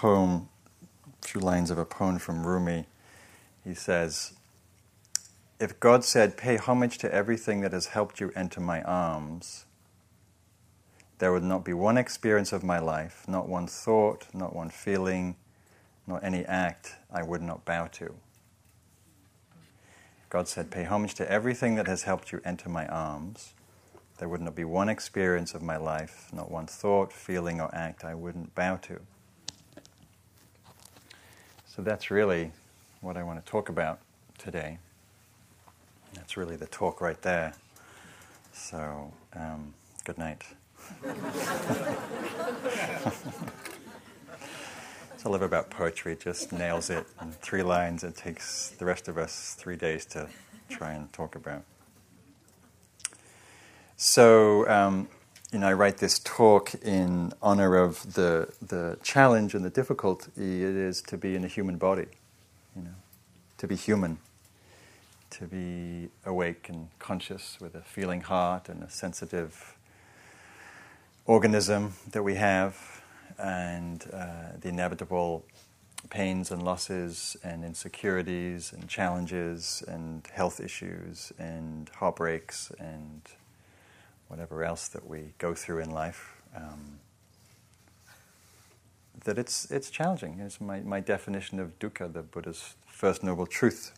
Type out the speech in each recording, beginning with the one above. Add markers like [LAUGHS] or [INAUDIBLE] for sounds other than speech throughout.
poem, a few lines of a poem from Rumi. He says, If God said, Pay homage to everything that has helped you enter my arms, there would not be one experience of my life, not one thought, not one feeling, not any act I would not bow to. God said, Pay homage to everything that has helped you enter my arms. There would not be one experience of my life, not one thought, feeling, or act I wouldn't bow to. So that's really what I want to talk about today. That's really the talk right there. So, um, good night. [LAUGHS] So live about poetry it just nails it in three lines. It takes the rest of us three days to try and talk about. So, um, you know, I write this talk in honor of the the challenge and the difficulty it is to be in a human body. You know, to be human, to be awake and conscious with a feeling heart and a sensitive organism that we have and uh, the inevitable pains and losses and insecurities and challenges and health issues and heartbreaks and whatever else that we go through in life. Um, that it's it's challenging. It's my, my definition of dukkha, the Buddha's first noble truth.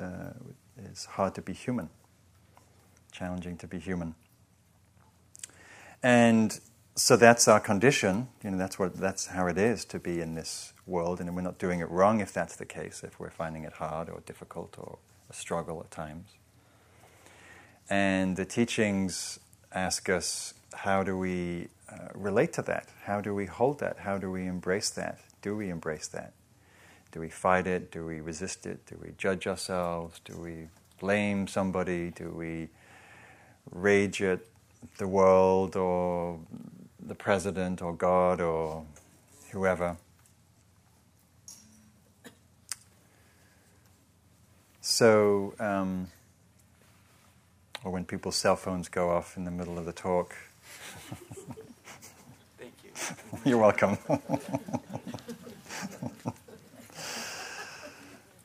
Uh, it's hard to be human, challenging to be human. And so that's our condition. You know, that's what that's how it is to be in this world, and we're not doing it wrong if that's the case. If we're finding it hard or difficult or a struggle at times, and the teachings ask us how do we uh, relate to that? How do we hold that? How do we embrace that? Do we embrace that? Do we fight it? Do we resist it? Do we judge ourselves? Do we blame somebody? Do we rage at the world or the president or God or whoever. So, um, or when people's cell phones go off in the middle of the talk. Thank you. [LAUGHS] You're welcome.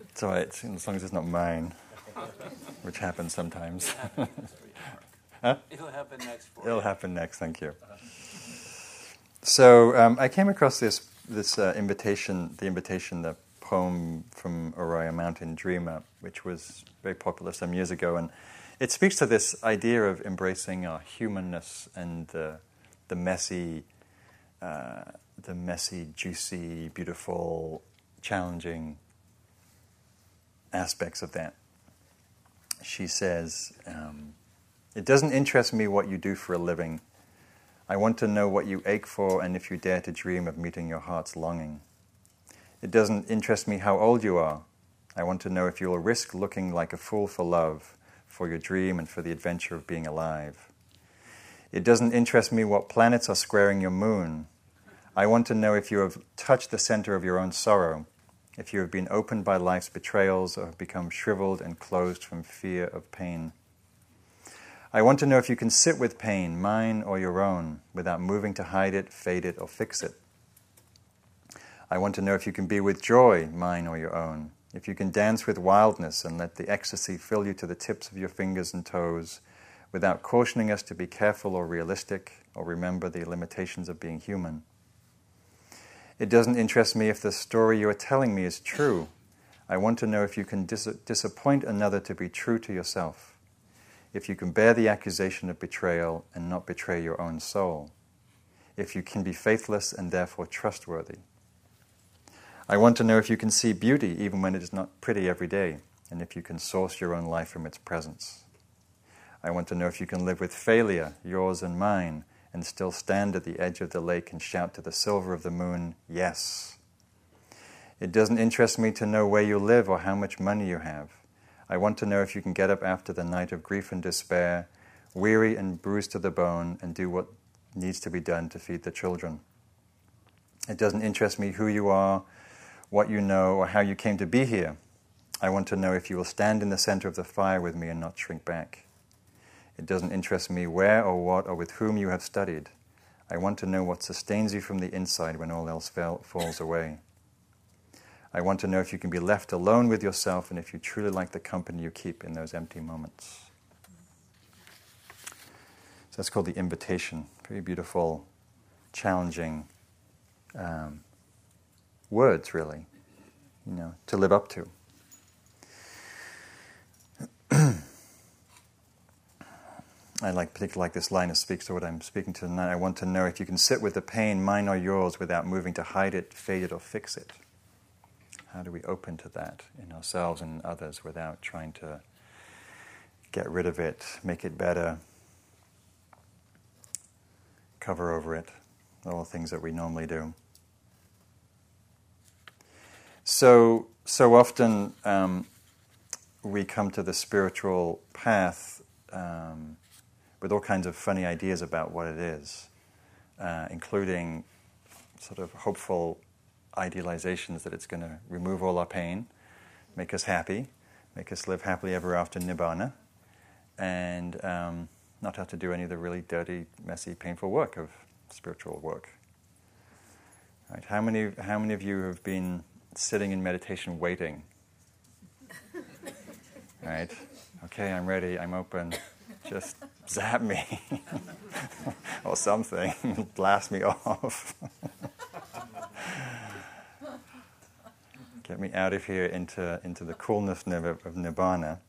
it's all right, as long as it's not mine, which happens sometimes. [LAUGHS] huh? It'll happen next. It'll happen next, thank you. So um, I came across this this uh, invitation, the invitation, the poem from Oriah Mountain Dreamer, which was very popular some years ago, and it speaks to this idea of embracing our humanness and the the messy, uh, the messy, juicy, beautiful, challenging aspects of that. She says, um, "It doesn't interest me what you do for a living." I want to know what you ache for and if you dare to dream of meeting your heart's longing. It doesn't interest me how old you are. I want to know if you will risk looking like a fool for love, for your dream, and for the adventure of being alive. It doesn't interest me what planets are squaring your moon. I want to know if you have touched the center of your own sorrow, if you have been opened by life's betrayals or have become shriveled and closed from fear of pain. I want to know if you can sit with pain, mine or your own, without moving to hide it, fade it, or fix it. I want to know if you can be with joy, mine or your own, if you can dance with wildness and let the ecstasy fill you to the tips of your fingers and toes, without cautioning us to be careful or realistic, or remember the limitations of being human. It doesn't interest me if the story you are telling me is true. I want to know if you can dis- disappoint another to be true to yourself if you can bear the accusation of betrayal and not betray your own soul, if you can be faithless and therefore trustworthy. I want to know if you can see beauty even when it is not pretty every day, and if you can source your own life from its presence. I want to know if you can live with failure, yours and mine, and still stand at the edge of the lake and shout to the silver of the moon, Yes. It doesn't interest me to know where you live or how much money you have. I want to know if you can get up after the night of grief and despair, weary and bruised to the bone, and do what needs to be done to feed the children. It doesn't interest me who you are, what you know, or how you came to be here. I want to know if you will stand in the center of the fire with me and not shrink back. It doesn't interest me where or what or with whom you have studied. I want to know what sustains you from the inside when all else fell, falls away. I want to know if you can be left alone with yourself and if you truly like the company you keep in those empty moments. So that's called the invitation. Very beautiful, challenging um, words, really, you know, to live up to. [CLEARS THROAT] I like particularly like this line that speaks to what I'm speaking to tonight. I want to know if you can sit with the pain, mine or yours, without moving to hide it, fade it, or fix it. How do we open to that in ourselves and others without trying to get rid of it, make it better, cover over it, all the things that we normally do. So, so often um, we come to the spiritual path um, with all kinds of funny ideas about what it is, uh, including sort of hopeful idealizations that it's going to remove all our pain, make us happy, make us live happily ever after nibbana, and um, not have to do any of the really dirty, messy, painful work of spiritual work. Right? How many, how many of you have been sitting in meditation waiting? right? Okay, I'm ready, I'm open. Just zap me [LAUGHS] or something, [LAUGHS] blast me off. Get me out of here into, into the coolness of, Nibbana,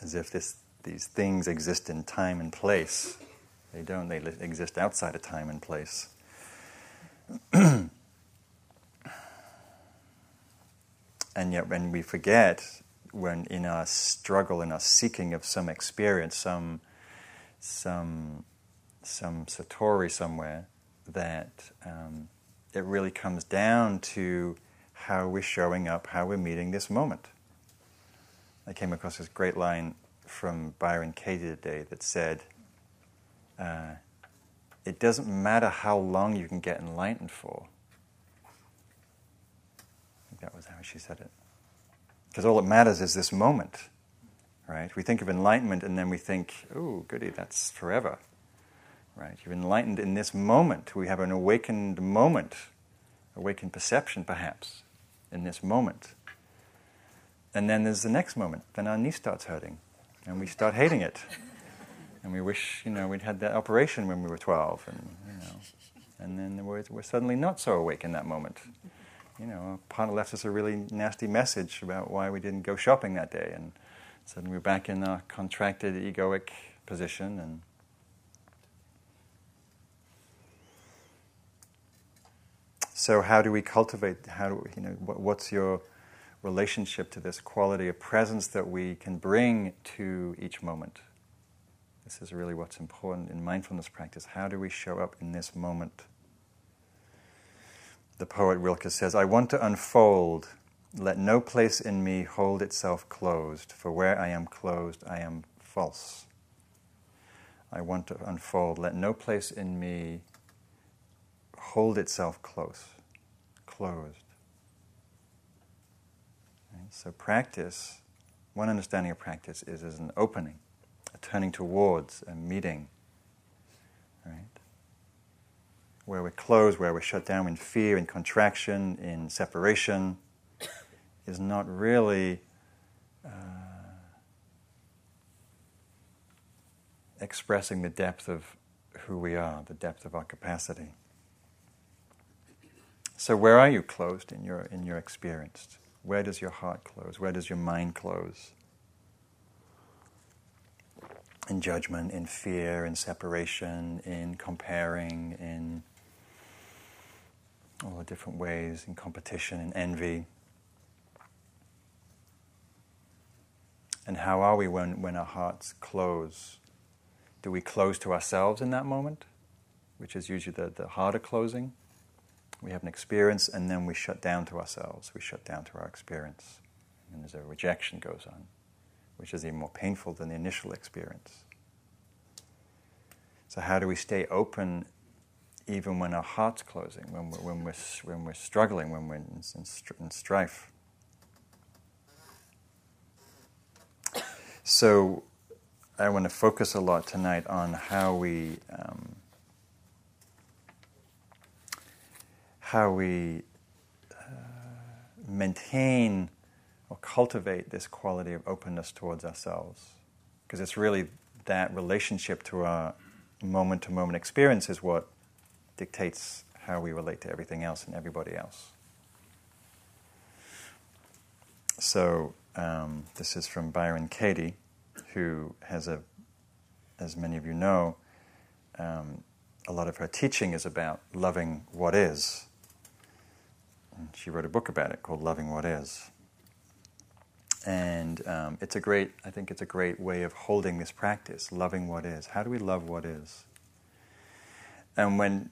as if this, these things exist in time and place. They don't, they exist outside of time and place. [CLEARS THROAT] and yet, when we forget, when in our struggle, in our seeking of some experience, some, some, some satori somewhere, that um, it really comes down to how we're showing up, how we're meeting this moment. I came across this great line from Byron Katie today that said, uh, It doesn't matter how long you can get enlightened for. That was how she said it. Because all that matters is this moment, right? We think of enlightenment and then we think, oh, goody, that's forever, right? You're enlightened in this moment. We have an awakened moment, awakened perception perhaps in this moment. And then there's the next moment. Then our knee starts hurting, and we start hating it. And we wish, you know, we'd had that operation when we were 12, and, you know, and then we're, we're suddenly not so awake in that moment. You know, a partner left us a really nasty message about why we didn't go shopping that day, and suddenly we're back in a contracted egoic position, and So, how do we cultivate? How do we, you know? What, what's your relationship to this quality of presence that we can bring to each moment? This is really what's important in mindfulness practice. How do we show up in this moment? The poet Rilke says, I want to unfold. Let no place in me hold itself closed, for where I am closed, I am false. I want to unfold. Let no place in me hold itself close, closed. Right? So, practice, one understanding of practice is as an opening, a turning towards, a meeting, right? Where we're closed, where we're shut down in fear, in contraction, in separation, is not really. Uh, expressing the depth of who we are, the depth of our capacity. So, where are you closed in your, in your experience? Where does your heart close? Where does your mind close? In judgment, in fear, in separation, in comparing, in all the different ways, in competition, and envy. And how are we when, when our hearts close? Do we close to ourselves in that moment, which is usually the, the harder closing? we have an experience and then we shut down to ourselves. We shut down to our experience. And there's a rejection goes on, which is even more painful than the initial experience. So, how do we stay open even when our heart's closing, when we're, when we're, when we're struggling, when we're in, in strife? So, I want to focus a lot tonight on how we. Um, how we uh, maintain or cultivate this quality of openness towards ourselves. Because it's really that relationship to our moment to moment experience is what dictates how we relate to everything else and everybody else. So, um, this is from Byron Katie, who has a, as many of you know, um, a lot of her teaching is about loving what is. And she wrote a book about it called Loving What Is. And um, it's a great, I think it's a great way of holding this practice, loving what is. How do we love what is? And when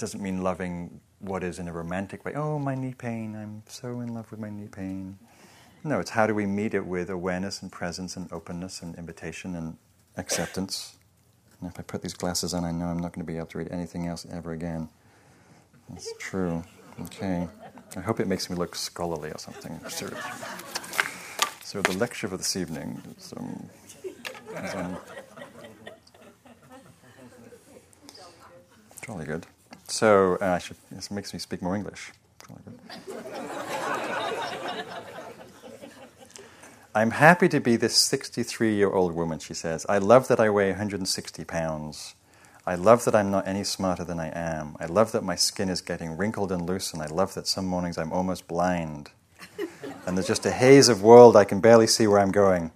doesn't mean loving what is in a romantic way, oh, my knee pain, I'm so in love with my knee pain. No, it's how do we meet it with awareness and presence and openness and invitation and acceptance. And if I put these glasses on, I know I'm not going to be able to read anything else ever again. That's true. Okay. I hope it makes me look scholarly or something. So, the lecture for this evening is, um, is on. Jolly good. So uh, I should. This makes me speak more English. I'm happy to be this 63 year old woman, she says. I love that I weigh 160 pounds. I love that I'm not any smarter than I am. I love that my skin is getting wrinkled and loose, and I love that some mornings I'm almost blind. and there's just a haze of world I can barely see where I'm going.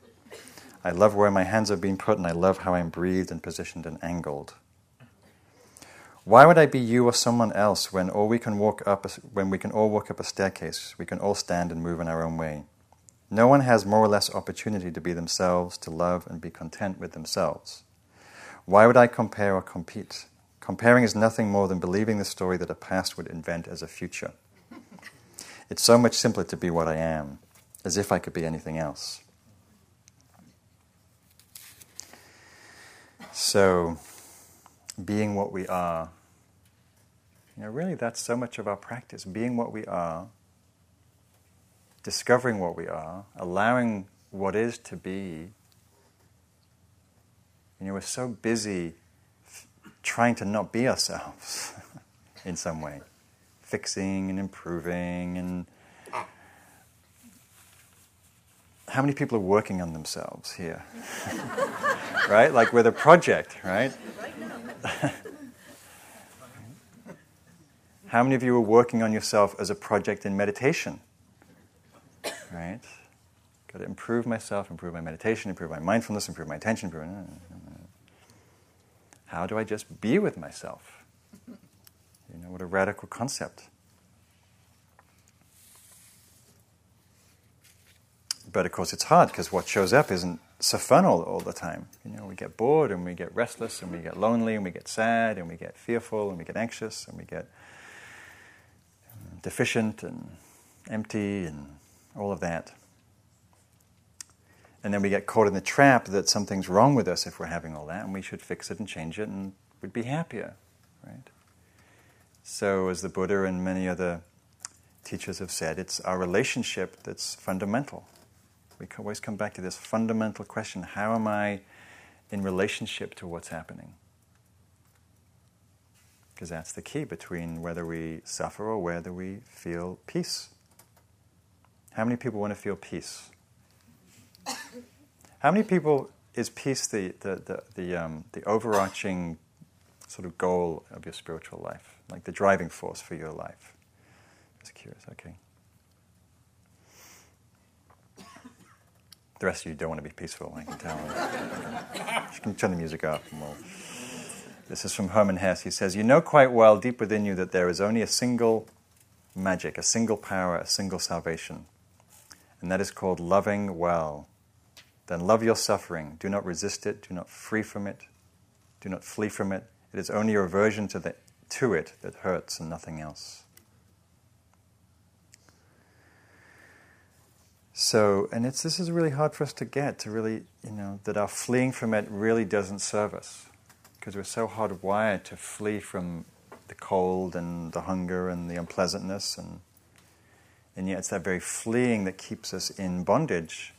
I love where my hands have been put, and I love how I'm breathed and positioned and angled. Why would I be you or someone else when all we can walk up when we can all walk up a staircase, we can all stand and move in our own way? No one has more or less opportunity to be themselves, to love and be content with themselves. Why would I compare or compete? Comparing is nothing more than believing the story that a past would invent as a future. It's so much simpler to be what I am, as if I could be anything else. So, being what we are, you know, really that's so much of our practice, being what we are discovering what we are, allowing what is to be. You know, we're so busy f- trying to not be ourselves [LAUGHS] in some way, fixing and improving and. How many people are working on themselves here? [LAUGHS] right? Like with a project, right? [LAUGHS] How many of you are working on yourself as a project in meditation? right? Got to improve myself, improve my meditation, improve my mindfulness, improve my attention. Improve, how do I just be with myself? You know, what a radical concept. But of course, it's hard because what shows up isn't so fun all, all the time. You know, we get bored and we get restless and we get lonely and we get sad and we get fearful and we get anxious and we get um, deficient and empty and all of that. And then we get caught in the trap that something's wrong with us if we're having all that, and we should fix it and change it, and we'd be happier, right? So, as the Buddha and many other teachers have said, it's our relationship that's fundamental. We always come back to this fundamental question how am I in relationship to what's happening? Because that's the key between whether we suffer or whether we feel peace. How many people want to feel peace? [COUGHS] How many people is peace the, the, the, the, um, the overarching sort of goal of your spiritual life, like the driving force for your life? Just curious, okay. The rest of you don't want to be peaceful, I can tell. you can turn the music up. We'll... This is from Hermann Hesse. He says, You know quite well deep within you that there is only a single magic, a single power, a single salvation and that is called loving well. Then love your suffering. Do not resist it. Do not flee from it. Do not flee from it. It is only your aversion to, the, to it that hurts and nothing else. So, and it's, this is really hard for us to get, to really, you know, that our fleeing from it really doesn't serve us. Because we're so hardwired to flee from the cold and the hunger and the unpleasantness and and yet, it's that very fleeing that keeps us in bondage,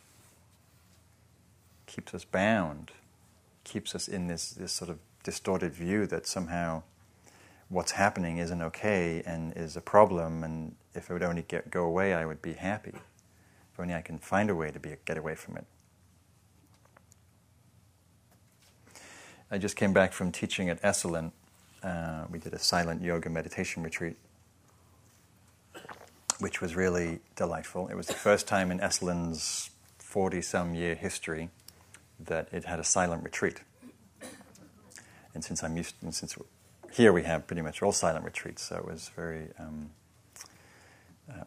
keeps us bound, keeps us in this, this sort of distorted view that somehow what's happening isn't okay and is a problem, and if it would only get, go away, I would be happy. If only I can find a way to be, get away from it. I just came back from teaching at Esalen. Uh, we did a silent yoga meditation retreat, which was really delightful. It was the first time in Esalen's 40 some year history that it had a silent retreat. And since I'm used, and since here we have pretty much all silent retreats, so it was very um,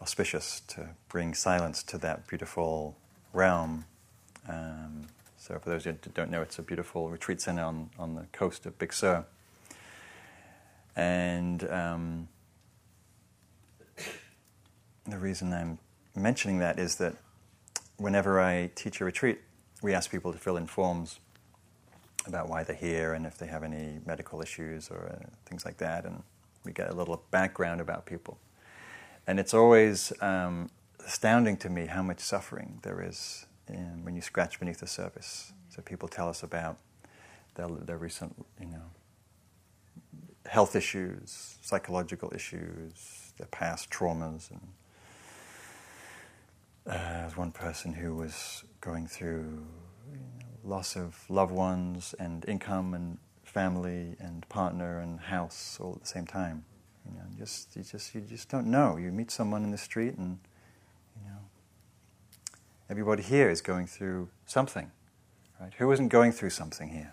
auspicious to bring silence to that beautiful realm. Um, so, for those who don't know, it's a beautiful retreat center on, on the coast of Big Sur. And um, the reason I'm mentioning that is that whenever I teach a retreat, we ask people to fill in forms about why they're here and if they have any medical issues or uh, things like that. And we get a little background about people. And it's always um, astounding to me how much suffering there is in, when you scratch beneath the surface. So people tell us about their, their recent, you know, health issues, psychological issues, their past traumas, and uh, there was one person who was going through you know, loss of loved ones and income and family and partner and house all at the same time. You know, just you just you just don't know. You meet someone in the street and you know everybody here is going through something. Right? Who isn't going through something here?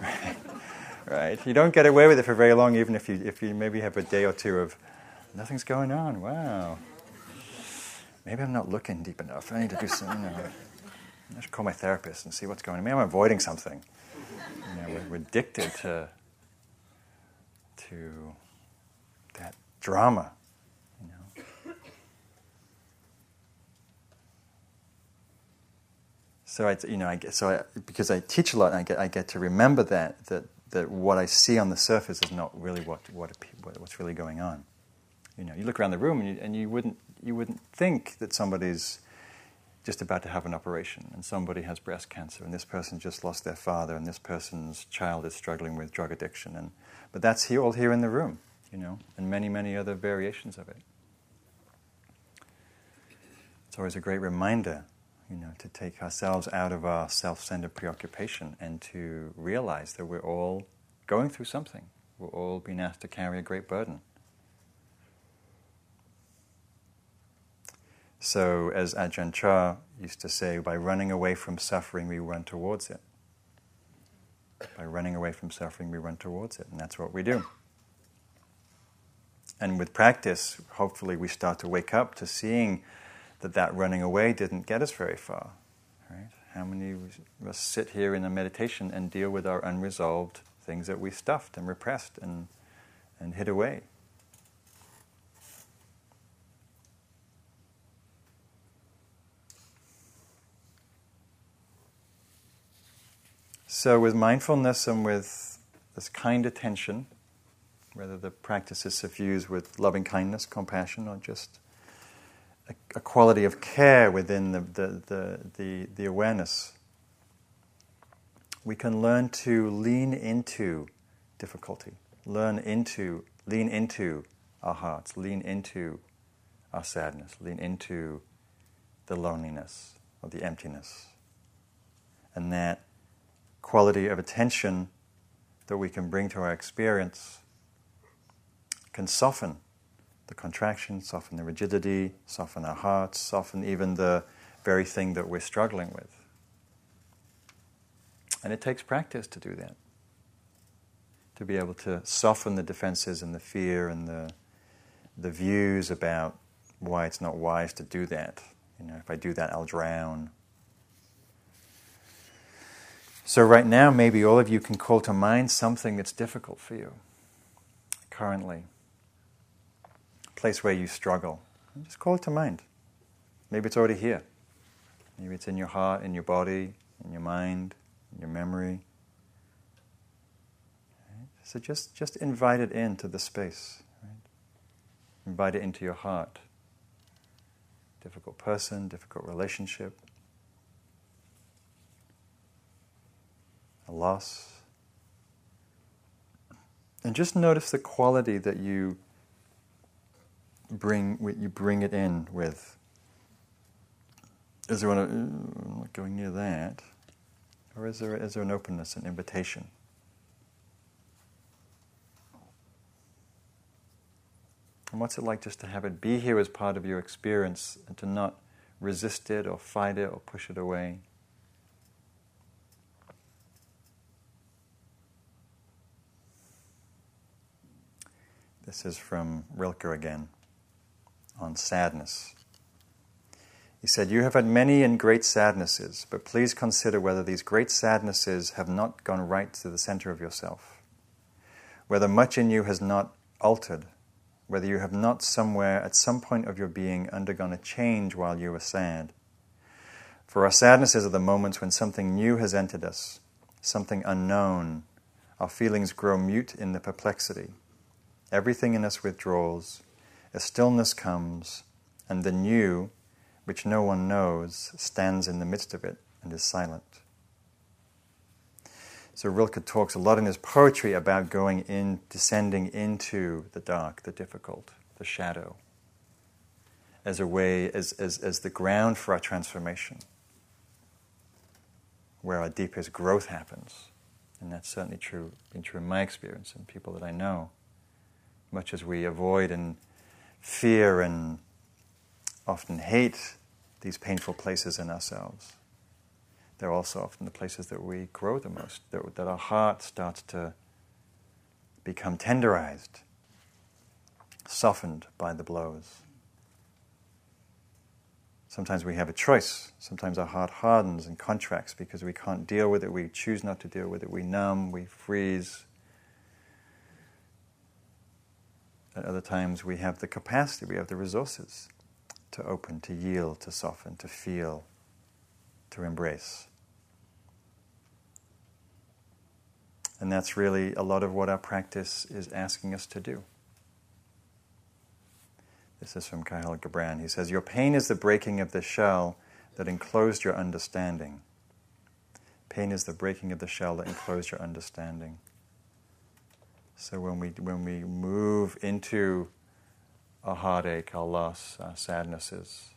right? [LAUGHS] right? You don't get away with it for very long, even if you if you maybe have a day or two of nothing's going on. Wow maybe I'm not looking deep enough. I need to do some, you know, I should call my therapist and see what's going on. Maybe I'm avoiding something. You know, we're, we're addicted to, to drama, you know. So I, you know, I get, so I, because I teach a lot, I get, I get to remember that, that, that what I see on the surface is not really what, what, what's really going on. You know, you look around the room and you, and you wouldn't you wouldn't think that somebody's just about to have an operation and somebody has breast cancer and this person just lost their father and this person's child is struggling with drug addiction and but that's here all here in the room you know and many many other variations of it it's always a great reminder you know to take ourselves out of our self-centered preoccupation and to realize that we're all going through something we're all being asked to carry a great burden So, as Ajahn Chah used to say, by running away from suffering, we run towards it. By running away from suffering, we run towards it. And that's what we do. And with practice, hopefully, we start to wake up to seeing that that running away didn't get us very far. Right? How many of us sit here in a meditation and deal with our unresolved things that we stuffed and repressed and, and hid away? So, with mindfulness and with this kind attention, whether the practice is suffused with loving kindness, compassion, or just a, a quality of care within the, the, the, the, the awareness, we can learn to lean into difficulty, learn into, lean into our hearts, lean into our sadness, lean into the loneliness or the emptiness. And that quality of attention that we can bring to our experience can soften the contraction, soften the rigidity, soften our hearts, soften even the very thing that we're struggling with. And it takes practice to do that. To be able to soften the defenses and the fear and the, the views about why it's not wise to do that. You know, if I do that, I'll drown. So, right now, maybe all of you can call to mind something that's difficult for you currently, place where you struggle. Just call it to mind. Maybe it's already here. Maybe it's in your heart, in your body, in your mind, in your memory. So just, just invite it into the space. Right? Invite it into your heart. Difficult person, difficult relationship, a loss. And just notice the quality that you bring you bring it in with. Is there one? Uh, I'm not going near that, or is there is there an openness, an invitation? And what's it like just to have it be here as part of your experience and to not resist it or fight it or push it away? This is from Rilke again on sadness. He said, You have had many and great sadnesses, but please consider whether these great sadnesses have not gone right to the center of yourself, whether much in you has not altered, whether you have not somewhere at some point of your being undergone a change while you were sad. For our sadnesses are the moments when something new has entered us, something unknown. Our feelings grow mute in the perplexity Everything in us withdraws, a stillness comes, and the new, which no one knows, stands in the midst of it and is silent. So Rilke talks a lot in his poetry about going in, descending into the dark, the difficult, the shadow, as a way, as, as, as the ground for our transformation, where our deepest growth happens. And that's certainly true, been true in my experience and people that I know much as we avoid and fear and often hate these painful places in ourselves, they're also often the places that we grow the most, that, that our heart starts to become tenderized, softened by the blows. Sometimes we have a choice. Sometimes our heart hardens and contracts because we can't deal with it. We choose not to deal with it. We numb, we freeze, At other times, we have the capacity, we have the resources to open, to yield, to soften, to feel, to embrace. And that's really a lot of what our practice is asking us to do. This is from Kahlil Gibran. He says, Your pain is the breaking of the shell that enclosed your understanding. Pain is the breaking of the shell that enclosed your understanding. So when we when we move into a heartache, a loss, our sadnesses,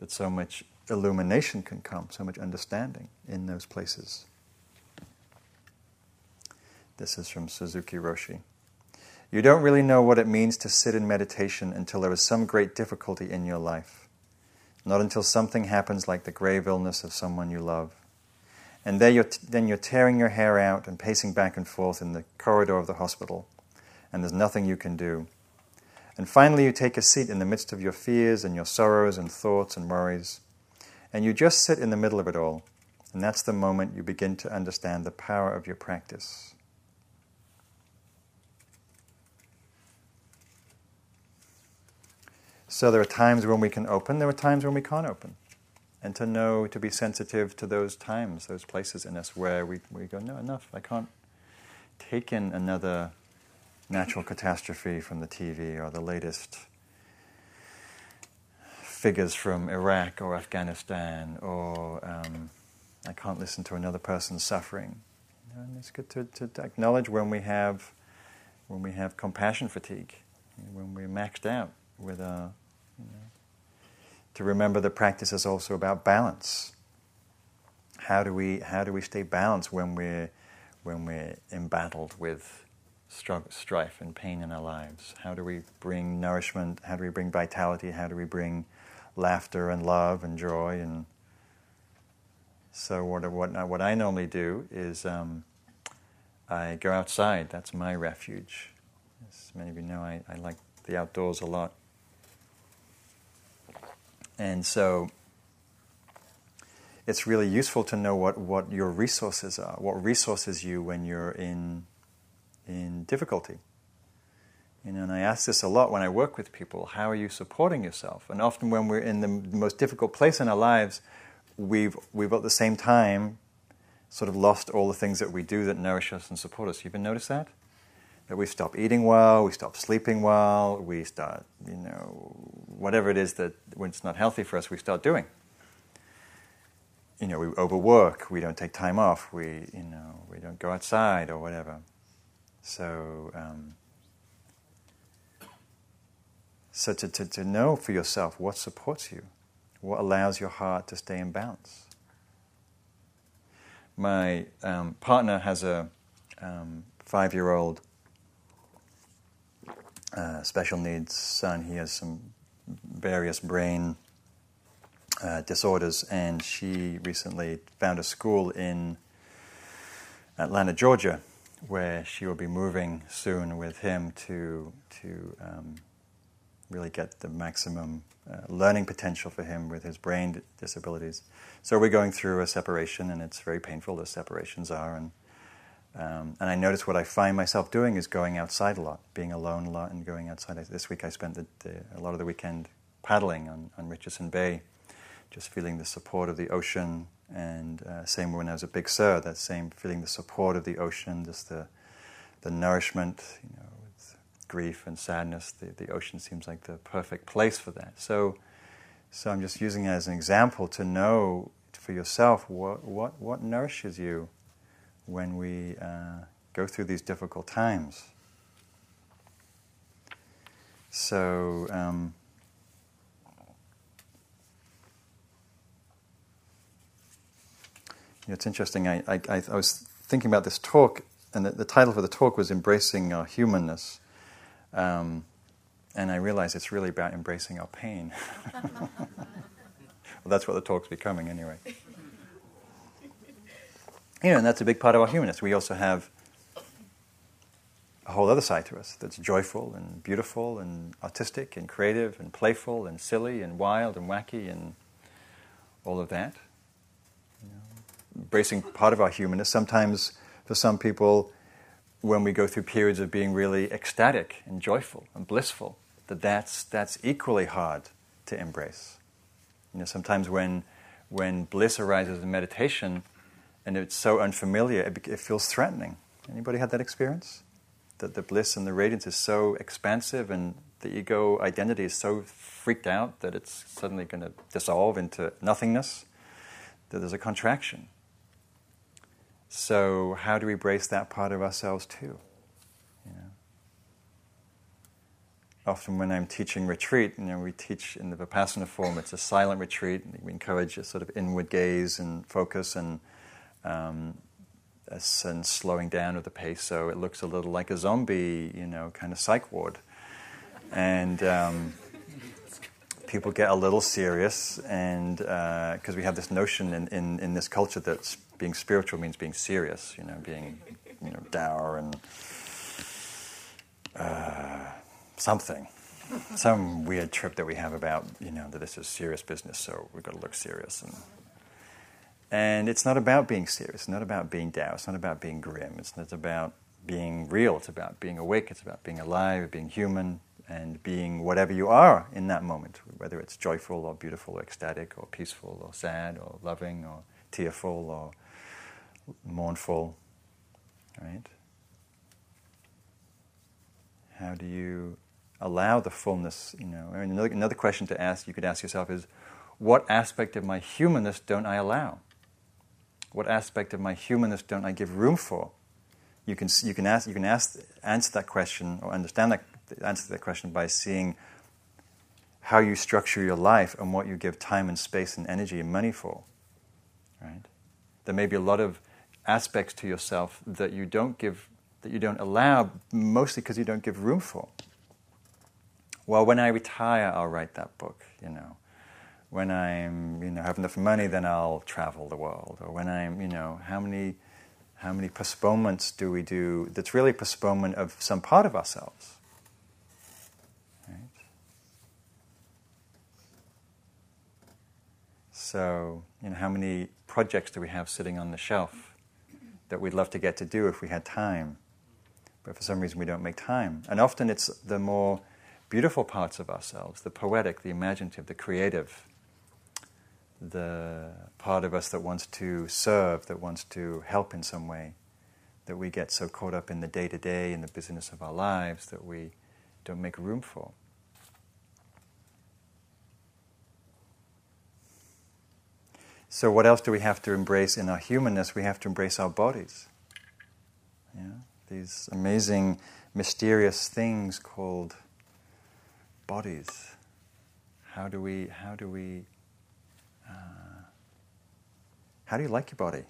that so much illumination can come, so much understanding in those places. This is from Suzuki Roshi. You don't really know what it means to sit in meditation until there is some great difficulty in your life. Not until something happens like the grave illness of someone you love. And there you're t- then you're tearing your hair out and pacing back and forth in the corridor of the hospital, and there's nothing you can do. And finally, you take a seat in the midst of your fears and your sorrows and thoughts and worries, and you just sit in the middle of it all. And that's the moment you begin to understand the power of your practice. So there are times when we can open, there are times when we can't open and to know, to be sensitive to those times, those places in us where we, we go, no, enough, I can't take in another natural catastrophe from the TV or the latest figures from Iraq or Afghanistan, or um, I can't listen to another person's suffering. And it's good to, to acknowledge when we have when we have compassion fatigue, when we're maxed out with our you know, to remember that practice is also about balance. How do we, how do we stay balanced when we're, when we're embattled with strife and pain in our lives? How do we bring nourishment? How do we bring vitality? How do we bring laughter and love and joy? And so, what, what, what I normally do is um, I go outside. That's my refuge. As many of you know, I, I like the outdoors a lot. And so it's really useful to know what, what your resources are, what resources you when you're in, in difficulty. You know, and I ask this a lot when I work with people how are you supporting yourself? And often when we're in the most difficult place in our lives, we've, we've at the same time sort of lost all the things that we do that nourish us and support us. You ever notice that? That we stop eating well, we stop sleeping well, we start, you know, whatever it is that when it's not healthy for us, we start doing. You know, we overwork, we don't take time off, we, you know, we don't go outside or whatever. So, um, so to, to, to know for yourself what supports you, what allows your heart to stay in balance. My um, partner has a um, five year old uh, special needs son. He has some various brain uh, disorders, and she recently found a school in Atlanta, Georgia, where she will be moving soon with him to to um, really get the maximum uh, learning potential for him with his brain disabilities. So we're going through a separation, and it's very painful. The separations are, and um, and I notice what I find myself doing is going outside a lot, being alone a lot, and going outside. This week I spent the, the, a lot of the weekend paddling on, on Richardson Bay, just feeling the support of the ocean. And uh, same when I was at Big Sur, that same feeling the support of the ocean, just the the nourishment, you know, with grief and sadness. The, the ocean seems like the perfect place for that. So, so I'm just using it as an example to know for yourself what what what nourishes you when we uh, go through these difficult times. So, um, you know, it's interesting. I, I, I, was thinking about this talk, and the, the, title for the talk was Embracing Our Humanness. Um, and I realized it's really about embracing our pain. [LAUGHS] well, that's what the talk's becoming, anyway you know, and that's a big part of our humanness. We also have a whole other side to us that's joyful and beautiful and artistic and creative and playful and silly and wild and wacky and all of that. You know, embracing part of our humanness. Sometimes, for some people, when we go through periods of being really ecstatic and joyful and blissful, that that's, that's equally hard to embrace. You know, sometimes when, when bliss arises in meditation, and it's so unfamiliar, it, it feels threatening. Anybody had that experience? That the bliss and the radiance is so expansive, and the ego identity is so freaked out that it's suddenly going to dissolve into nothingness, that there's a contraction. So, how do we brace that part of ourselves too? Often, when I'm teaching retreat, you know, we teach in the Vipassana form, it's a silent retreat. We encourage a sort of inward gaze and focus and um, and slowing down of the pace, so it looks a little like a zombie, you know, kind of psych ward. And um, people get a little serious, and because uh, we have this notion in, in, in, this culture that being spiritual means being serious, you know, being you know dour and uh, something, some weird trip that we have about you know that this is serious business, so we've got to look serious and and it's not about being serious, it's not about being dour, it's not about being grim, it's not about being real, it's about being awake, it's about being alive, being human, and being whatever you are in that moment, whether it's joyful or beautiful or ecstatic or peaceful or sad or loving or tearful or mournful, right? How do you allow the fullness, you know? I mean, another, another question to ask, you could ask yourself is, what aspect of my humanness don't I allow? What aspect of my humanness don't I give room for? You can, you can, ask, you can ask, answer that question or understand that, answer that question by seeing how you structure your life and what you give time and space and energy and money for. Right? There may be a lot of aspects to yourself that you don't give, that you don't allow, mostly because you don't give room for. Well, when I retire, I'll write that book, you know when I'm, you know, have enough money, then I'll travel the world. Or when I'm, you know, how many, how many postponements do we do that's really postponement of some part of ourselves? Right? So, you know, how many projects do we have sitting on the shelf that we'd love to get to do if we had time, but for some reason we don't make time? And often it's the more beautiful parts of ourselves, the poetic, the imaginative, the creative, the part of us that wants to serve, that wants to help in some way, that we get so caught up in the day to day, in the business of our lives, that we don't make room for. So, what else do we have to embrace in our humanness? We have to embrace our bodies. Yeah? these amazing, mysterious things called bodies. How do we, how do we, uh, how do you like your body?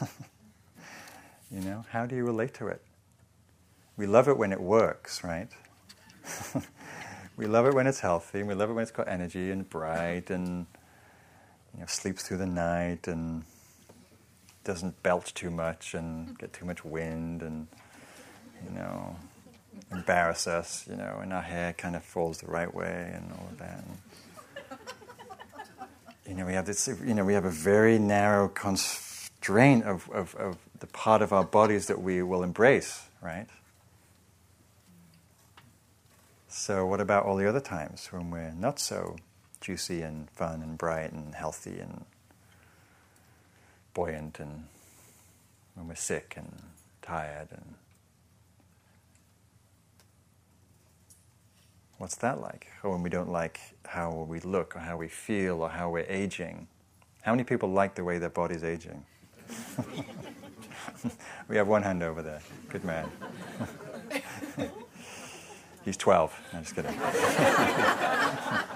[LAUGHS] you know, how do you relate to it? We love it when it works, right? [LAUGHS] we love it when it's healthy, and we love it when it's got energy and bright and you know, sleeps through the night and doesn't belch too much and get too much wind and you know embarrass us, you know, and our hair kind of falls the right way and all of that. And, you know, we have this, you know, we have a very narrow constraint of, of, of the part of our bodies that we will embrace, right? So, what about all the other times when we're not so juicy and fun and bright and healthy and buoyant and when we're sick and tired and what's that like? Or when we don't like how we look or how we feel or how we're aging. How many people like the way their body's aging? [LAUGHS] we have one hand over there. Good man. [LAUGHS] He's 12. I'm just kidding. [LAUGHS]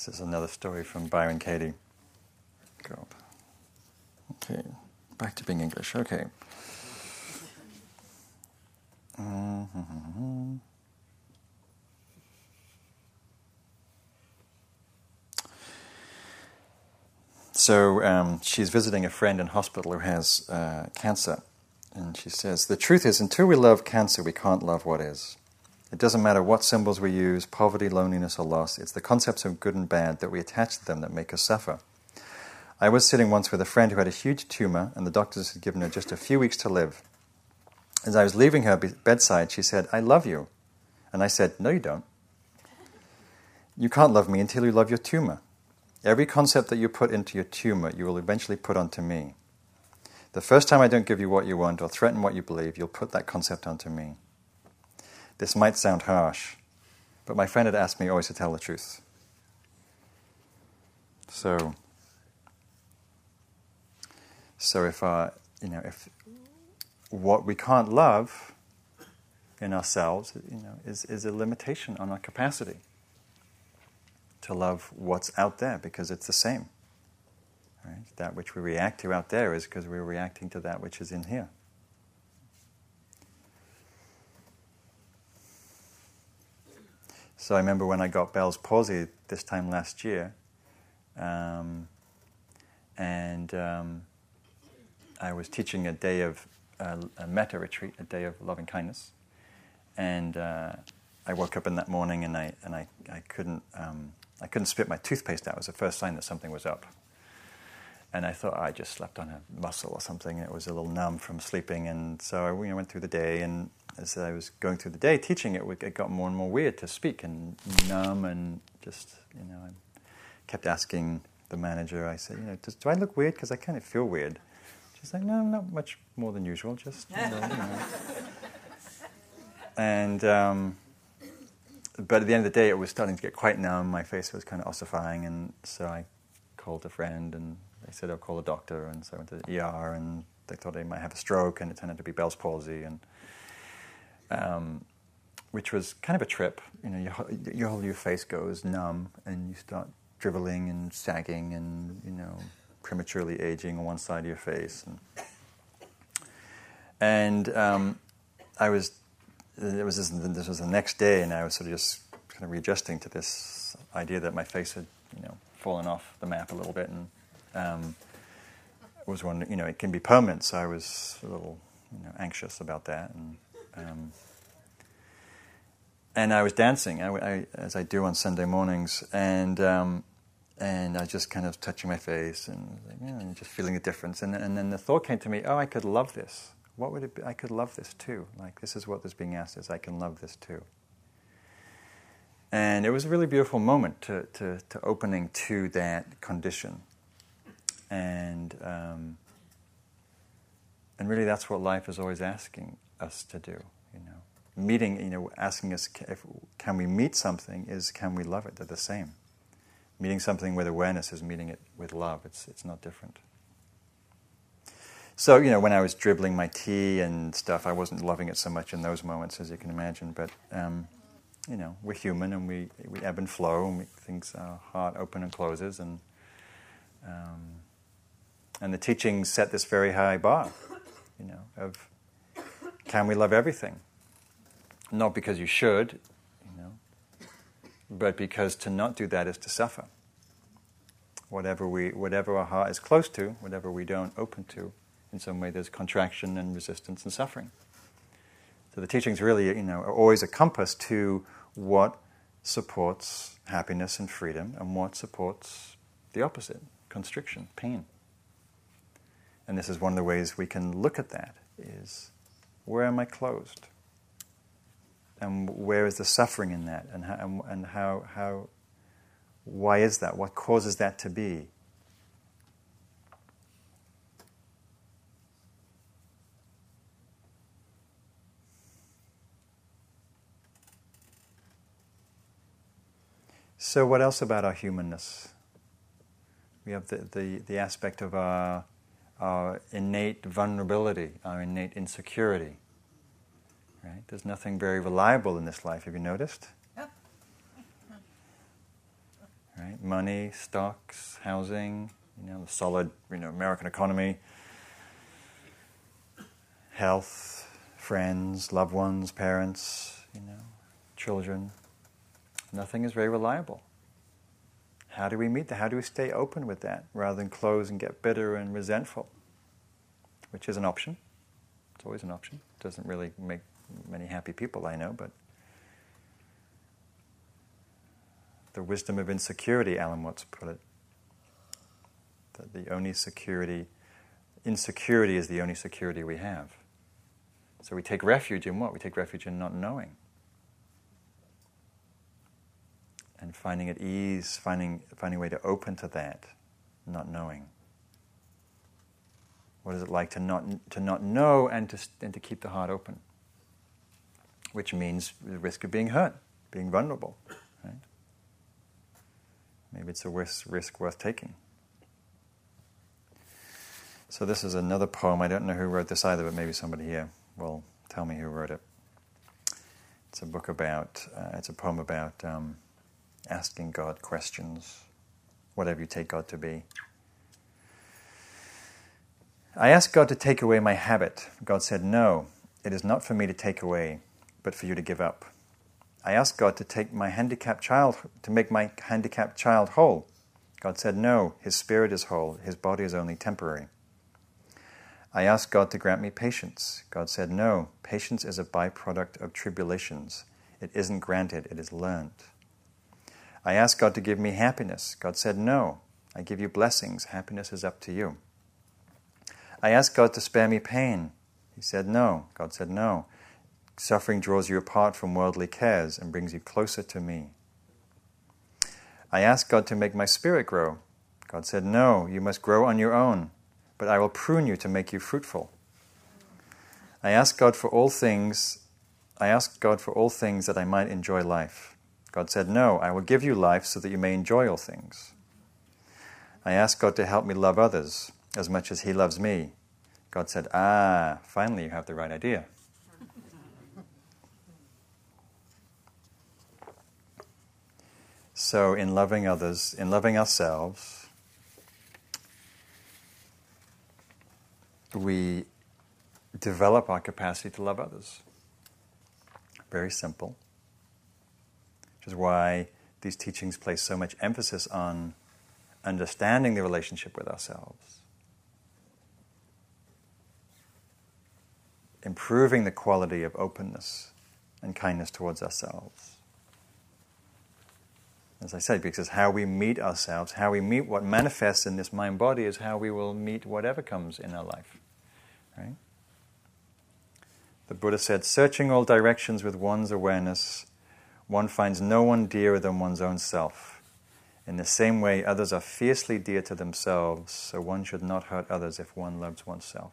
This is another story from Byron Katie. Up. Okay, back to being English. Okay. [LAUGHS] So um, she's visiting a friend in hospital who has uh, cancer. And she says, The truth is, until we love cancer, we can't love what is. It doesn't matter what symbols we use poverty, loneliness, or loss. It's the concepts of good and bad that we attach to them that make us suffer. I was sitting once with a friend who had a huge tumor, and the doctors had given her just a few weeks to live. As I was leaving her bedside, she said, I love you. And I said, No, you don't. You can't love me until you love your tumor. Every concept that you put into your tumor, you will eventually put onto me. The first time I don't give you what you want or threaten what you believe, you'll put that concept onto me. This might sound harsh, but my friend had asked me always to tell the truth. So, so if uh, you know, if what we can't love in ourselves, you know, is, is a limitation on our capacity to love what's out there because it's the same. Right? That which we react to out there is because we're reacting to that which is in here. So I remember when I got Bell's palsy this time last year, um, and um, I was teaching a day of uh, a metta retreat, a day of loving kindness, and uh, I woke up in that morning and I and I, I couldn't um, I couldn't spit my toothpaste out. It was the first sign that something was up, and I thought I just slept on a muscle or something. It was a little numb from sleeping, and so I you know, went through the day and as I was going through the day teaching it, it got more and more weird to speak and numb and just, you know, I kept asking the manager, I said, you know, do, I look weird? Because I kind of feel weird. She's like, no, not much more than usual, just, you know. You know. and, um, but at the end of the day, it was starting to get quite numb. My face was kind of ossifying, and so I called a friend, and they said, I'll call a doctor. And so I went to the ER, and they thought I might have a stroke, and it turned out to be Bell's palsy. And um, which was kind of a trip. You know, your, your whole your face goes numb, and you start dribbling and sagging, and you know, prematurely aging on one side of your face. And, and um, I was, it was this, this was the next day, and I was sort of just kind of readjusting to this idea that my face had, you know, fallen off the map a little bit, and um, was one, you know, it can be permanent. So I was a little, you know, anxious about that, and um, and I was dancing, I, I, as I do on Sunday mornings, and um, and I was just kind of touching my face and, know, just feeling the difference. And, and then the thought came to me, oh, I could love this. What would it be? I could love this too. Like this is what what is being asked is I can love this too. And it was a really beautiful moment to, to, to opening to that condition. And, um, and really that's what life is always asking us to do, you know. meeting, you know, asking us if, can we meet something is can we love it? They're the same. Meeting something with awareness is meeting it with love. It's, it's not different. So, you know, when I was dribbling my tea and stuff, I wasn't loving it so much in those moments, as you can imagine. But, um, you know, we're human and we, we ebb and flow and we, things, our heart open and closes. And, um, and the teachings set this very high bar, you know, of can we love everything? Not because you should, you know, but because to not do that is to suffer. Whatever, we, whatever our heart is close to, whatever we don't open to, in some way there's contraction and resistance and suffering. So the teachings really, you know, are always a compass to what supports happiness and freedom and what supports the opposite, constriction, pain. And this is one of the ways we can look at that is where am I closed? And where is the suffering in that? And how, and how, how why is that? What causes that to be? So, what else about our humanness? We have the, the, the aspect of our, our innate vulnerability, our innate insecurity. Right? There's nothing very reliable in this life. Have you noticed? Right? Money, stocks, housing, you know, the solid, you know, American economy, health, friends, loved ones, parents, you know, children. Nothing is very reliable. How do we meet that? How do we stay open with that rather than close and get bitter and resentful? Which is an option. It's always an option. It doesn't really make many happy people, I know, but the wisdom of insecurity, Alan Watts put it. That the only security, insecurity is the only security we have. So we take refuge in what? We take refuge in not knowing. And finding at ease, finding, finding a way to open to that, not knowing. What is it like to not, to not know and to, and to keep the heart open? Which means the risk of being hurt, being vulnerable. Right? Maybe it's a risk, risk worth taking. So, this is another poem. I don't know who wrote this either, but maybe somebody here will tell me who wrote it. It's a book about, uh, it's a poem about. Um, asking God questions, whatever you take God to be. I asked God to take away my habit. God said, No, it is not for me to take away, but for you to give up. I asked God to take my handicapped child, to make my handicapped child whole. God said, No, his spirit is whole, his body is only temporary. I asked God to grant me patience. God said, No, patience is a byproduct of tribulations. It isn't granted, it is learned. I asked God to give me happiness. God said, No. I give you blessings. Happiness is up to you. I asked God to spare me pain. He said, No. God said, No. Suffering draws you apart from worldly cares and brings you closer to me. I asked God to make my spirit grow. God said, No, you must grow on your own, but I will prune you to make you fruitful. I asked God for all things. I asked God for all things that I might enjoy life. God said, No, I will give you life so that you may enjoy all things. I asked God to help me love others as much as He loves me. God said, Ah, finally you have the right idea. So, in loving others, in loving ourselves, we develop our capacity to love others. Very simple which is why these teachings place so much emphasis on understanding the relationship with ourselves, improving the quality of openness and kindness towards ourselves. As I said, because how we meet ourselves, how we meet what manifests in this mind body, is how we will meet whatever comes in our life. Right? The Buddha said, searching all directions with one's awareness one finds no one dearer than one's own self. In the same way, others are fiercely dear to themselves, so one should not hurt others if one loves oneself.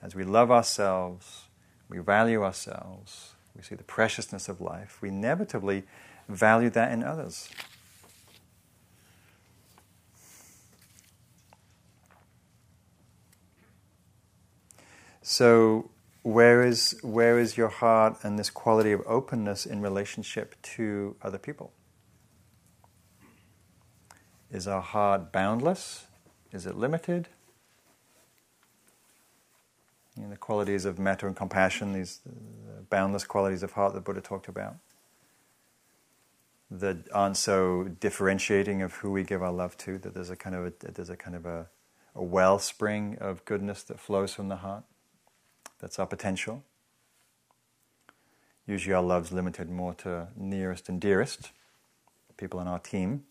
As we love ourselves, we value ourselves, we see the preciousness of life, we inevitably value that in others. So, where is, where is your heart and this quality of openness in relationship to other people? Is our heart boundless? Is it limited? You know, the qualities of metta and compassion, these uh, boundless qualities of heart that Buddha talked about, that aren't so differentiating of who we give our love to. That there's a kind of a, there's a kind of a, a wellspring of goodness that flows from the heart. That's our potential. Usually, our love's limited more to nearest and dearest, people on our team.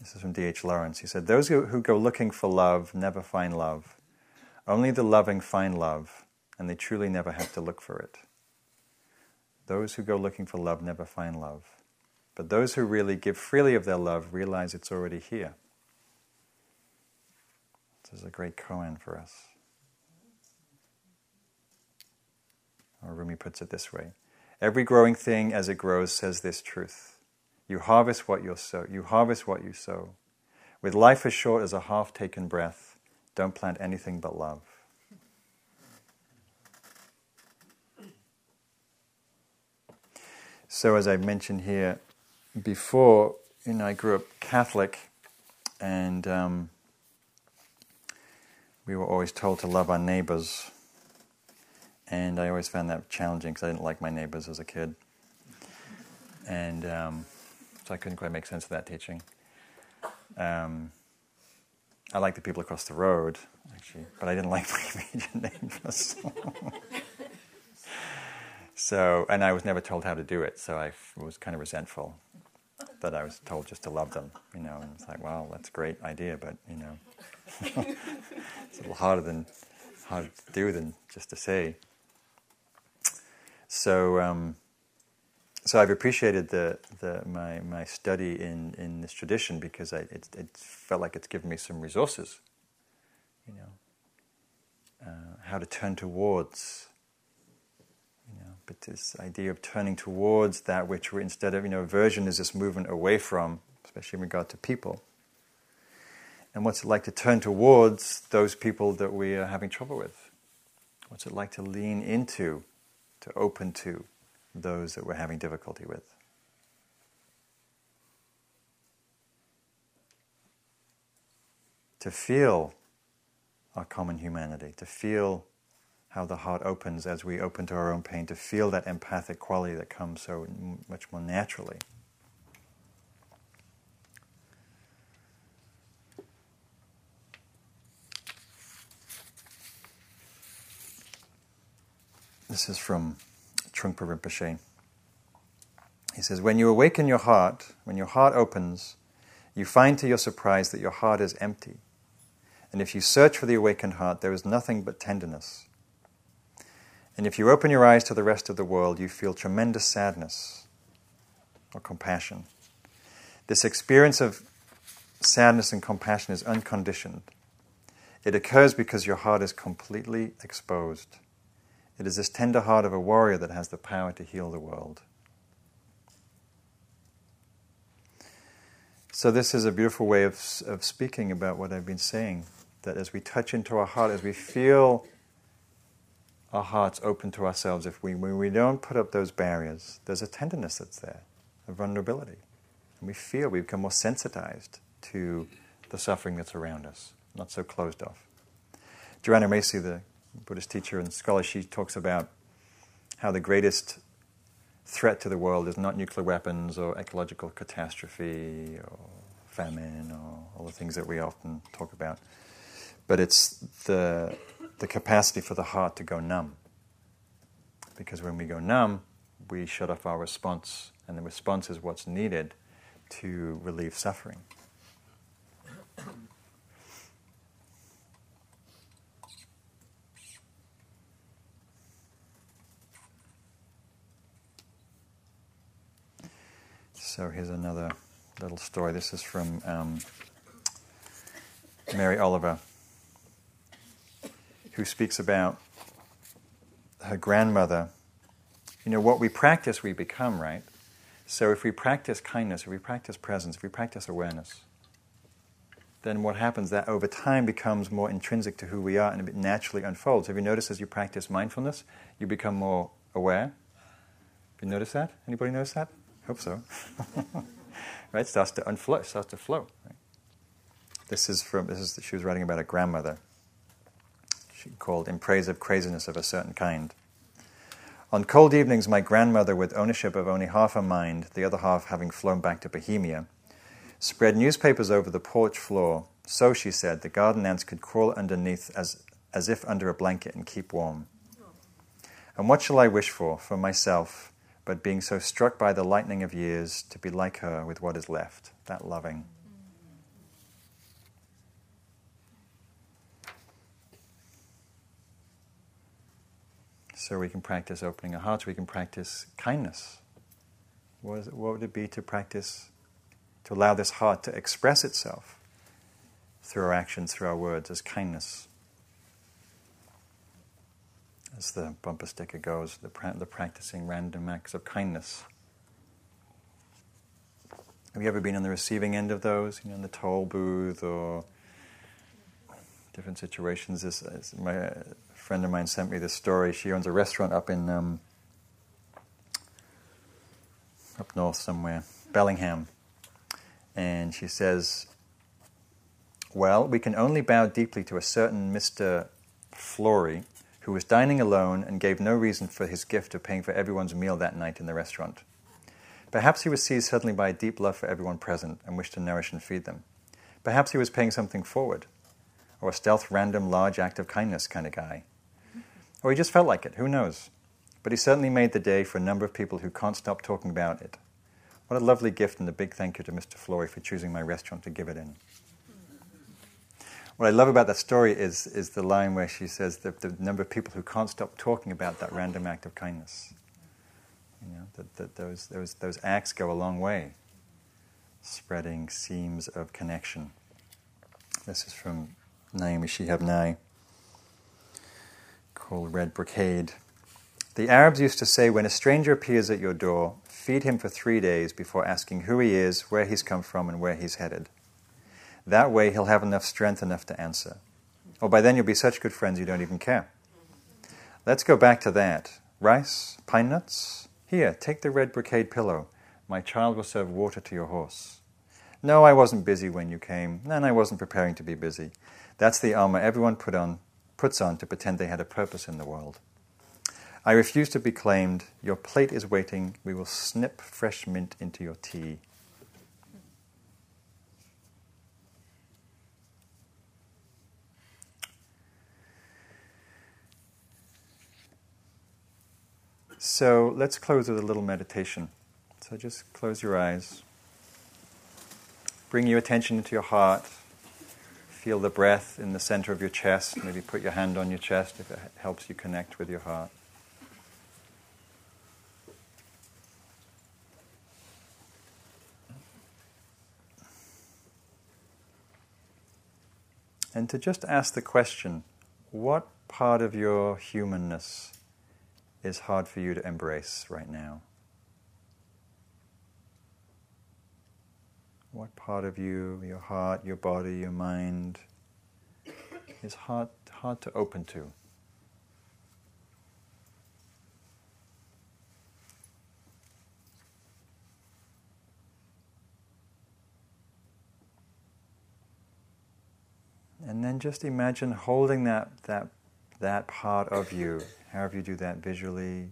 This is from D.H. Lawrence. He said, Those who go looking for love never find love. Only the loving find love, and they truly never have to look for it. Those who go looking for love never find love. But those who really give freely of their love realize it's already here. This is a great koan for us. Or Rumi puts it this way Every growing thing as it grows says this truth. You harvest what you sow. You harvest what you sow. With life as short as a half taken breath, don't plant anything but love. So, as I mentioned here before, you know, I grew up Catholic, and um, we were always told to love our neighbors. And I always found that challenging because I didn't like my neighbors as a kid. And um, so I couldn't quite make sense of that teaching. Um, I liked the people across the road, actually, but I didn't [LAUGHS] like my immediate neighbors. [LAUGHS] so, and I was never told how to do it, so I was kind of resentful that I was told just to love them, you know. And it's like, well, that's a great idea, but you know, it's a little harder than harder to do than just to say. So. Um, so I've appreciated the, the, my, my study in, in this tradition because I, it, it felt like it's given me some resources, you know, uh, how to turn towards, you know, but this idea of turning towards that which we're instead of, you know, aversion is this movement away from, especially in regard to people. And what's it like to turn towards those people that we are having trouble with? What's it like to lean into, to open to? those that we're having difficulty with. To feel our common humanity, to feel how the heart opens as we open to our own pain, to feel that empathic quality that comes so much more naturally. This is from Trungpa Rinpoche. He says, When you awaken your heart, when your heart opens, you find to your surprise that your heart is empty. And if you search for the awakened heart, there is nothing but tenderness. And if you open your eyes to the rest of the world, you feel tremendous sadness or compassion. This experience of sadness and compassion is unconditioned. It occurs because your heart is completely exposed. It is this tender heart of a warrior that has the power to heal the world. So, this is a beautiful way of, of speaking about what I've been saying. That as we touch into our heart, as we feel our hearts open to ourselves, if we, when we don't put up those barriers, there's a tenderness that's there, a vulnerability. And we feel we become more sensitized to the suffering that's around us, not so closed off. Joanna Macy, the Buddhist teacher and scholar, she talks about how the greatest threat to the world is not nuclear weapons or ecological catastrophe or famine or all the things that we often talk about, but it's the, the capacity for the heart to go numb. Because when we go numb, we shut off our response, and the response is what's needed to relieve suffering. So here's another little story. This is from um, Mary Oliver. who speaks about her grandmother. You know, what we practice, we become, right? So if we practice kindness, if we practice presence, if we practice awareness, then what happens that over time becomes more intrinsic to who we are and it naturally unfolds. Have you noticed as you practice mindfulness, you become more aware? Have you noticed that? Anybody notice that? Hope so. [LAUGHS] right? Starts to unflow, starts to flow. Right? This is from this is she was writing about a grandmother. She called In Praise of Craziness of a Certain Kind. On cold evenings, my grandmother, with ownership of only half her mind, the other half having flown back to Bohemia, spread newspapers over the porch floor. So, she said, the garden ants could crawl underneath as, as if under a blanket and keep warm. And what shall I wish for, for myself, but being so struck by the lightning of years, to be like her with what is left, that loving. So we can practice opening our hearts, we can practice kindness. What, it, what would it be to practice to allow this heart to express itself through our actions, through our words, as kindness. As the bumper sticker goes, the, pra- the practicing random acts of kindness. Have you ever been on the receiving end of those, you know, in the toll booth or different situations? This, this, my friend of mine sent me this story. She owns a restaurant up in um, up north somewhere, Bellingham, and she says, Well, we can only bow deeply to a certain Mr. Flory, who was dining alone and gave no reason for his gift of paying for everyone's meal that night in the restaurant. Perhaps he was seized suddenly by a deep love for everyone present and wished to nourish and feed them. Perhaps he was paying something forward, or a stealth, random, large act of kindness kind of guy. Or he just felt like it, who knows? But he certainly made the day for a number of people who can't stop talking about it. What a lovely gift, and a big thank you to Mr. Flory for choosing my restaurant to give it in. What I love about that story is, is the line where she says that the number of people who can't stop talking about that random act of kindness. You know, that, that those, those, those acts go a long way, spreading seams of connection. This is from Naomi Shihab Nye, called Red Brocade. The Arabs used to say, when a stranger appears at your door, Feed him for three days before asking who he is, where he's come from, and where he's headed. That way, he'll have enough strength enough to answer. Or by then, you'll be such good friends you don't even care. Let's go back to that. Rice? Pine nuts? Here, take the red brocade pillow. My child will serve water to your horse. No, I wasn't busy when you came, and I wasn't preparing to be busy. That's the armor everyone put on, puts on to pretend they had a purpose in the world. I refuse to be claimed. Your plate is waiting. We will snip fresh mint into your tea. So let's close with a little meditation. So just close your eyes. Bring your attention into your heart. Feel the breath in the center of your chest. Maybe put your hand on your chest if it helps you connect with your heart. and to just ask the question what part of your humanness is hard for you to embrace right now? What part of you, your heart, your body, your mind, is hard, hard to open to? And then just imagine holding that, that, that part of you, however you do that visually.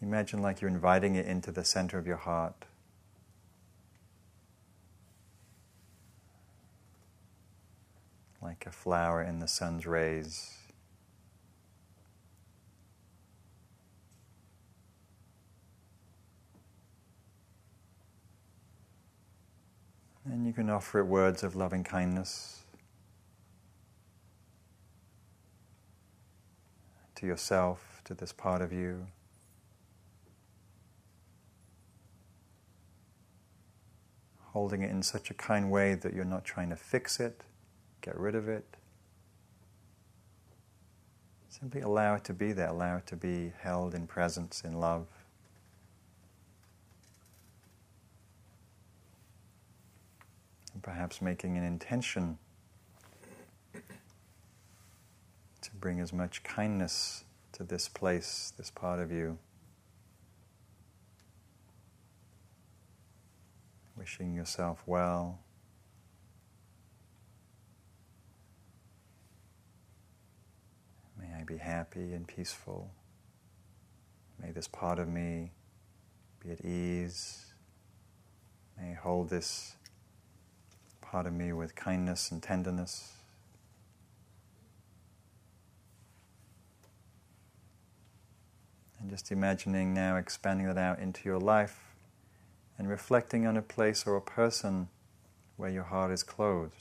Imagine like you're inviting it into the center of your heart. Like a flower in the sun's rays. And you can offer it words of loving kindness to yourself, to this part of you. Holding it in such a kind way that you're not trying to fix it, get rid of it, Simply allow it to be there, allow it to be held in presence, in love. And perhaps making an intention to bring as much kindness to this place, this part of you. Wishing yourself well. May I be happy and peaceful. May this part of me be at ease. May I hold this part of me with kindness and tenderness. And just imagining now expanding that out into your life and reflecting on a place or a person where your heart is closed,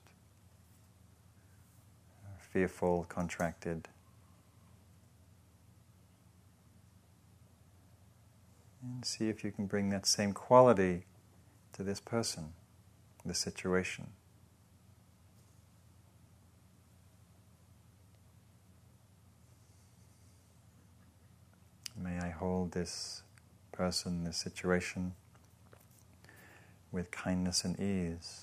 fearful, contracted. And see if you can bring that same quality to this person, this situation. May I hold this person, this situation, with kindness and ease.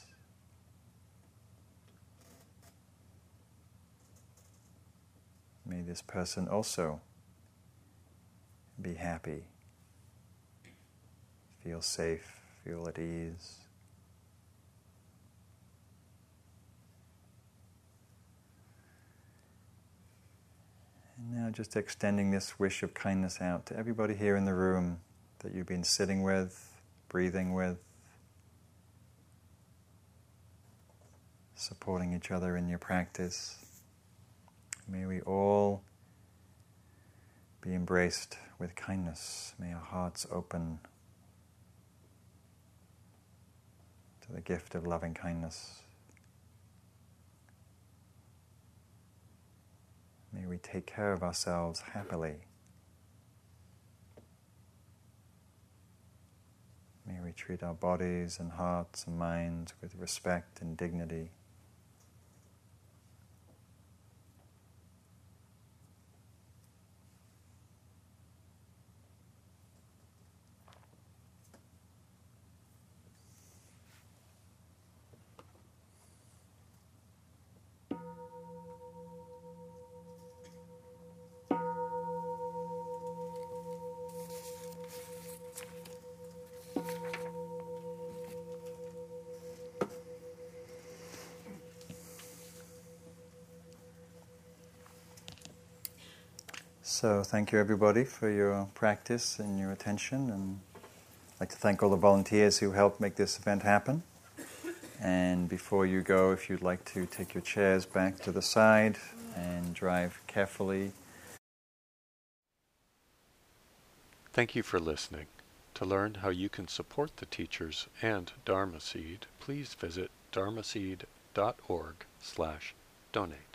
May this person also be happy, feel safe, feel at ease. And now just extending this wish of kindness out to everybody here in the room that you've been sitting with, breathing with, supporting each other in your practice. May we all be embraced with kindness. May our hearts open to the gift of loving kindness. May we take care of ourselves happily. May we treat our bodies and hearts and minds with respect and dignity. Thank you everybody for your practice and your attention. And I'd like to thank all the volunteers who helped make this event happen. And before you go, if you'd like to take your chairs back to the side and drive carefully. Thank you for listening. To learn how you can support the teachers and Dharma Seed, please visit dharmaseed.org slash donate.